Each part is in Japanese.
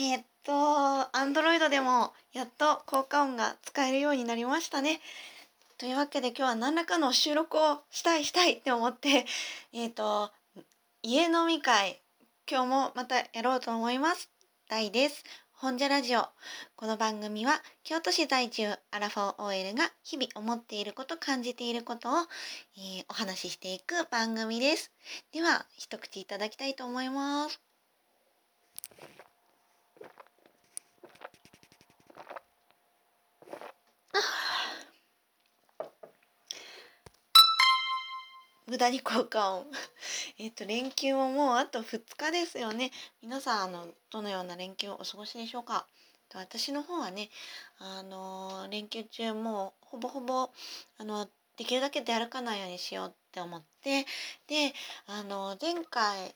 えー、っと、Android でもやっと効果音が使えるようになりましたね。というわけで今日は何らかの収録をしたいしたいって思って、えー、っと、家飲み会、今日もまたやろうと思います。大です。本社ラジオ。この番組は京都市在住アラフォー OL が日々思っていること感じていることを、えー、お話ししていく番組です。では一口いただきたいと思います。無駄に効果音。えっと連休ももうあと2日ですよね。皆さんあのどのような連休をお過ごしでしょうか。私の方はねあの連休中もうほぼほぼあのできるだけ出歩かないようにしようって思ってであの前回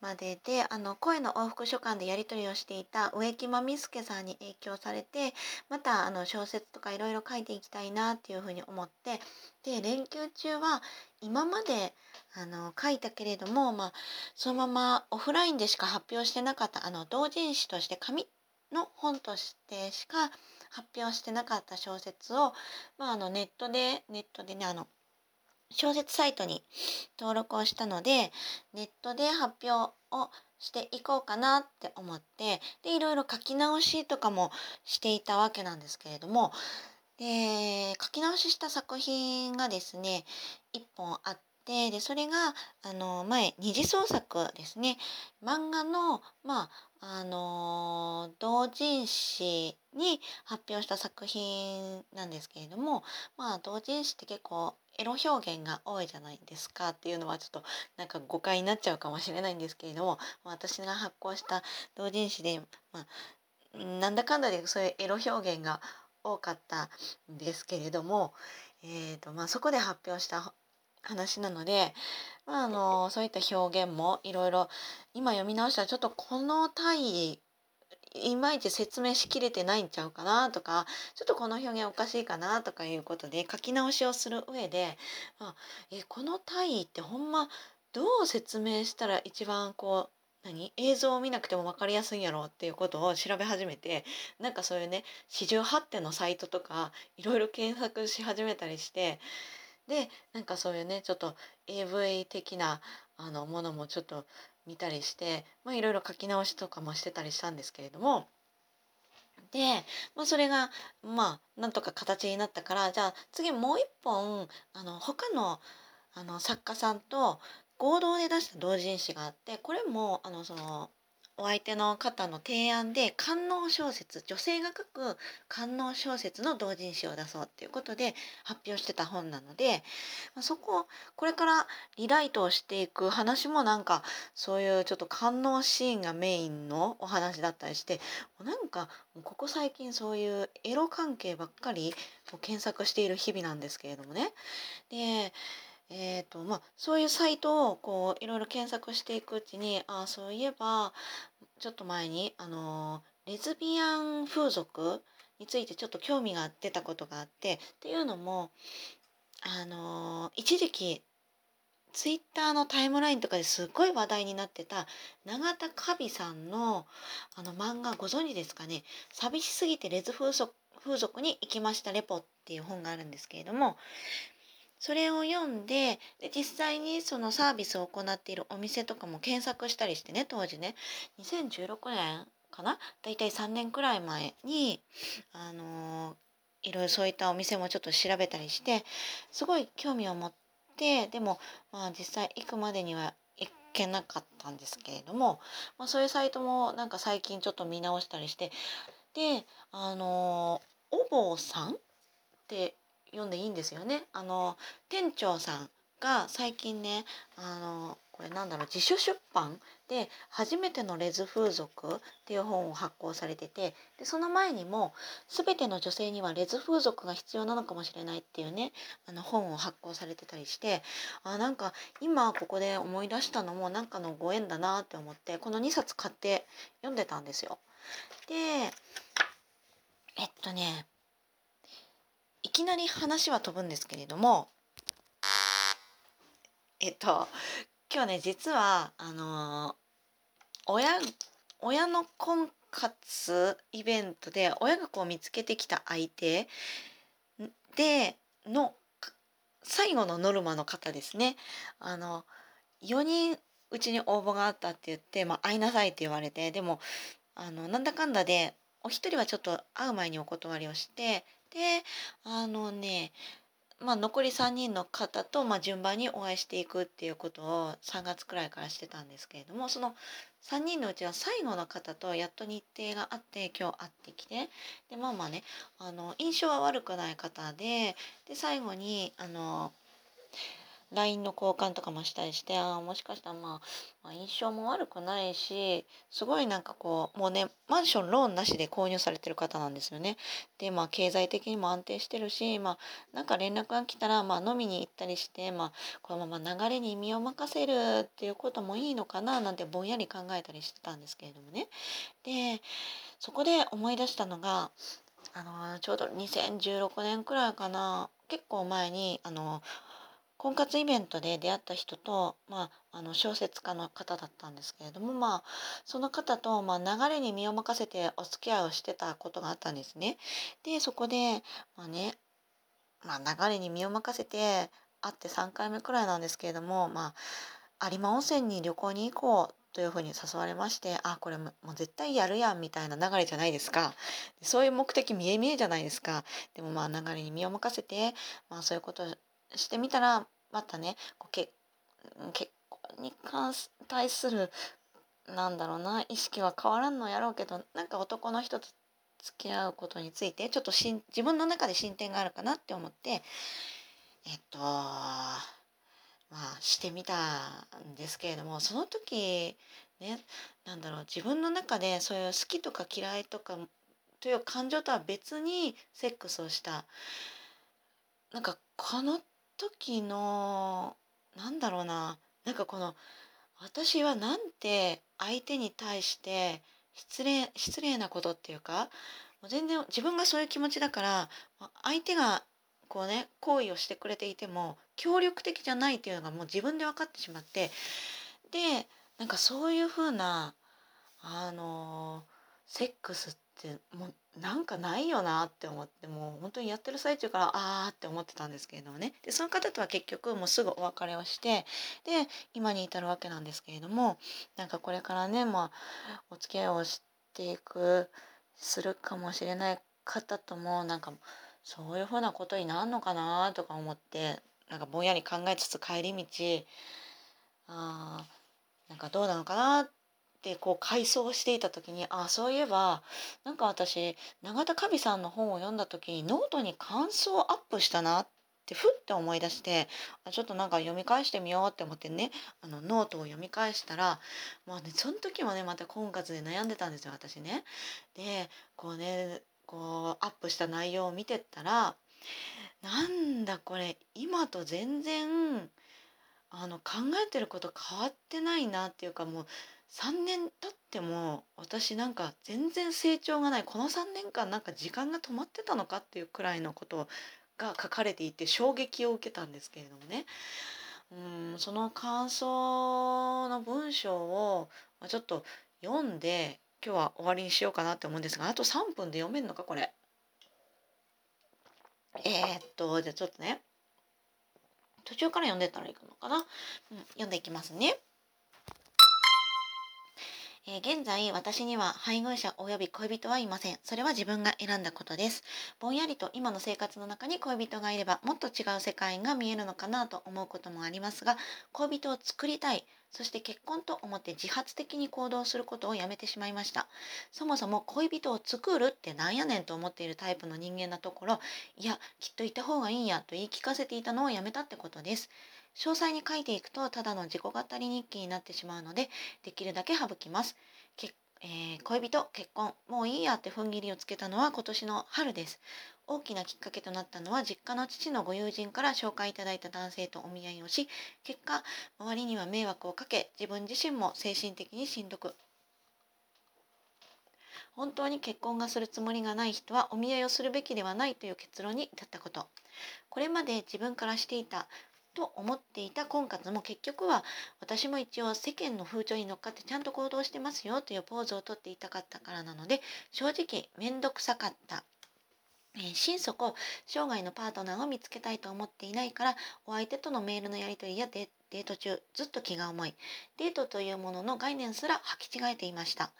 までであの声の往復書簡でやり取りをしていた植木真美助さんに影響されてまたあの小説とかいろいろ書いていきたいなっていうふうに思ってで連休中は今まであの書いたけれども、まあ、そのままオフラインでしか発表してなかったあの同人誌として紙の本としてしか発表してなかった小説を、まあ、あのネットでネットでねあの小説サイトに登録をしたのでネットで発表をしていこうかなって思ってでいろいろ書き直しとかもしていたわけなんですけれどもで書き直しした作品がですね1本あってでそれがあの前二次創作ですね。漫画のまああの同人誌に発表した作品なんですけれどもまあ同人誌って結構エロ表現が多いじゃないですかっていうのはちょっとなんか誤解になっちゃうかもしれないんですけれども私が発行した同人誌で、まあ、なんだかんだでそういうエロ表現が多かったんですけれども、えーとまあ、そこで発表した話なので、まあ、あのそういった表現もいろいろ今読み直したらちょっとこの体いまいち説明しきれてないんちゃうかなとかちょっとこの表現おかしいかなとかいうことで書き直しをする上で、あ、えこの体位ってほんまどう説明したら一番こう何映像を見なくても分かりやすいんやろっていうことを調べ始めてなんかそういうね四十八手のサイトとかいろいろ検索し始めたりしてでなんかそういうねちょっと AV 的なあのものもちょっと見たりして、まあ、いろいろ書き直しとかもしてたりしたんですけれども。で、まあ、それがまあなんとか形になったからじゃあ次もう一本あの他のあの作家さんと合同で出した同人誌があってこれもあのそのお相手の方の提案で官能小説女性が書く官能小説の同人誌を出そうっていうことで発表してた本なのでそこをこれからリライトをしていく話もなんかそういうちょっと官能シーンがメインのお話だったりしてなんかここ最近そういうエロ関係ばっかり検索している日々なんですけれどもね。でえーとまあ、そういうサイトをこういろいろ検索していくうちにあそういえばちょっと前にあのレズビアン風俗についてちょっと興味が出たことがあってっていうのもあの一時期ツイッターのタイムラインとかですっごい話題になってた永田カビさんのあの漫画ご存知ですかね「寂しすぎてレズ風俗風俗に行きましたレポ」っていう本があるんですけれどもそれを読んでで実際にそのサービスを行っているお店とかも検索したりしてね当時ね。2016年かな？大体3年くらい前にあのいろいろそういったお店もちょっと調べたりしてすごい興味を持ってでもまあ実際行くまでには行けなかったんですけれども、まあ、そういうサイトもなんか最近ちょっと見直したりしてであのお坊さんって読んでいいんですよね。あの店長さんが最近ねあのこれなんだろう自主出版で「初めてのレズ風俗」っていう本を発行されててでその前にも「全ての女性にはレズ風俗が必要なのかもしれない」っていうねあの本を発行されてたりしてあなんか今ここで思い出したのもなんかのご縁だなって思ってこの2冊買って読んでたんですよ。でえっとねきなり話は飛ぶんですけれどもえっと今日ね実はあの親親の婚活イベントで親がこう見つけてきた相手での最後のノルマの方ですね。あの4人うちに応募があったって言って、まあ、会いなさいって言われてでもあのなんだかんだでお一人はちょっと会う前にお断りをしてであのねまあ、残り3人の方と、ま、順番にお会いしていくっていうことを3月くらいからしてたんですけれどもその3人のうちは最後の方とやっと日程があって今日会ってきてでまあまあねあの印象は悪くない方でで最後にあの LINE の交換とかもしたりしてああもしかしたら、まあ、まあ印象も悪くないしすごいなんかこうもうねマンションローンなしで購入されてる方なんですよね。でまあ経済的にも安定してるしまあなんか連絡が来たら、まあ、飲みに行ったりして、まあ、このまま流れに身を任せるっていうこともいいのかななんてぼんやり考えたりしてたんですけれどもね。でそこで思い出したのがあのちょうど2016年くらいかな結構前にあの婚活イベントで出会った人と、まあ、あの小説家の方だったんですけれども、まあ、その方と、まあ、流れに身を任せてお付き合いをしてたことがあったんですね。でそこで、まあねまあ、流れに身を任せて会って3回目くらいなんですけれども、まあ、有馬温泉に旅行に行こうというふうに誘われましてあこれもう絶対やるやんみたいな流れじゃないですかそういう目的見え見えじゃないですかでもまあ流れに身を任せて、まあ、そういうことしてみたらまたねこう結結婚に関対するなんだろうな意識は変わらんのやろうけどなんか男の人と付き合うことについてちょっとしん自分の中で進展があるかなって思ってえっとまあしてみたんですけれどもその時ねなんだろう自分の中でそういう好きとか嫌いとかという感情とは別にセックスをした。なんかこの時のなんだろうな。なんかこの私はなんて相手に対して失礼失礼なことっていうかもう全然自分がそういう気持ちだから相手がこうね行為をしてくれていても協力的じゃないっていうのがもう自分で分かってしまってでなんかそういうふうなあのセックスっってもうなんかないよなって思ってもう本当にやってる最中からあーって思ってたんですけれどもね。でその方とは結局もうすぐお別れをしてで今に至るわけなんですけれどもなんかこれからねまあお付き合いをしていくするかもしれない方ともなんかそういうふうなことになるのかなとか思ってなんかぼんやり考えつつ帰り道あなんかどうなのかなってってこう回想していた時にあそういえばなんか私永田カビさんの本を読んだ時にノートに感想をアップしたなってふって思い出してちょっとなんか読み返してみようって思ってねあのノートを読み返したらまあねその時もねまた婚活で悩んでたんですよ私ね。でこうねこうアップした内容を見てったらなんだこれ今と全然あの考えてること変わってないなっていうかもう3年経っても私なんか全然成長がない。この3年間なんか時間が止まってたのかっていうくらいのことが書かれていて衝撃を受けたんですけれどもね。うんその感想の文章をちょっと読んで今日は終わりにしようかなって思うんですがあと3分で読めるのかこれ。えー、っとじゃあちょっとね。途中から読んでったらいいのかな、うん、読んでいきますね。えー、現在私には配偶者及び恋人はいません。それは自分が選んだことです。ぼんやりと今の生活の中に恋人がいればもっと違う世界が見えるのかなと思うこともありますが、恋人を作りたい。そして結婚と思って自発的に行動することをやめてしまいました。そもそも恋人を作るってなんやねんと思っているタイプの人間なところ、いや、きっといた方がいいんやと言い聞かせていたのをやめたってことです。詳細に書いていくとただの自己語り日記になってしまうのでできるだけ省きます。けえー、恋人結婚もういいやって踏ん切りをつけたのは今年の春です。大きなきっかけとなったのは実家の父のご友人から紹介いただいた男性とお見合いをし結果周りには迷惑をかけ自分自身も精神的にしんどく本当に結婚がするつもりがない人はお見合いをするべきではないという結論に至ったことこれまで自分からしていたと思っていた婚活も結局は私も一応世間の風潮に乗っかってちゃんと行動してますよというポーズをとっていたかったからなので正直面倒くさかった。えー、心底生涯のパートナーを見つけたいと思っていないからお相手とのメールのやり取りやデート中ずっと気が重いデートというものの概念すら履き違えていました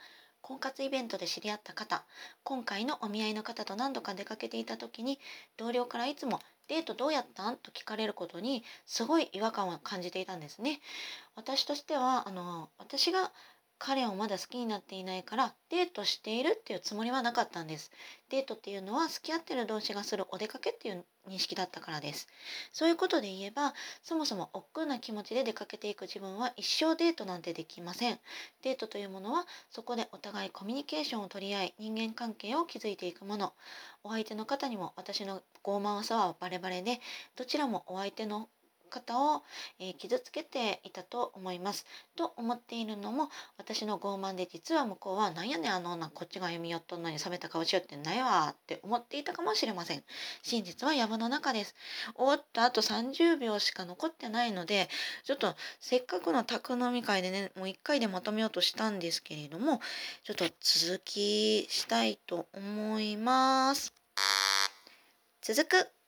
婚活イベントで知り合った方今回のお見合いの方と何度か出かけていた時に同僚からいつもデートどうやったん？と聞かれることにすごい違和感を感じていたんですね。私としてはあの私が彼をまだ好きになっていないからデートしているっていうつもりはなかったんです。デートっていうのは付き合ってる同士がするお出かけっていう認識だったからです。そういうことで言えばそもそも億劫な気持ちで出かけていく自分は一生デートなんてできません。デートというものはそこでお互いコミュニケーションを取り合い人間関係を築いていくもの。お相手の方にも私の傲慢さはバレバレでどちらもお相手の方を、えー、傷つけていたと思います。と思っているのも私の傲慢で実は向こうはなんやねんあの女こっちが読み寄っとんのに冷めた顔しよってんないわって思っていたかもしれません。真実は藪の中です。終わった後30秒しか残ってないのでちょっとせっかくの宅飲み会でねもう1回でまとめようとしたんですけれどもちょっと続きしたいと思います。続く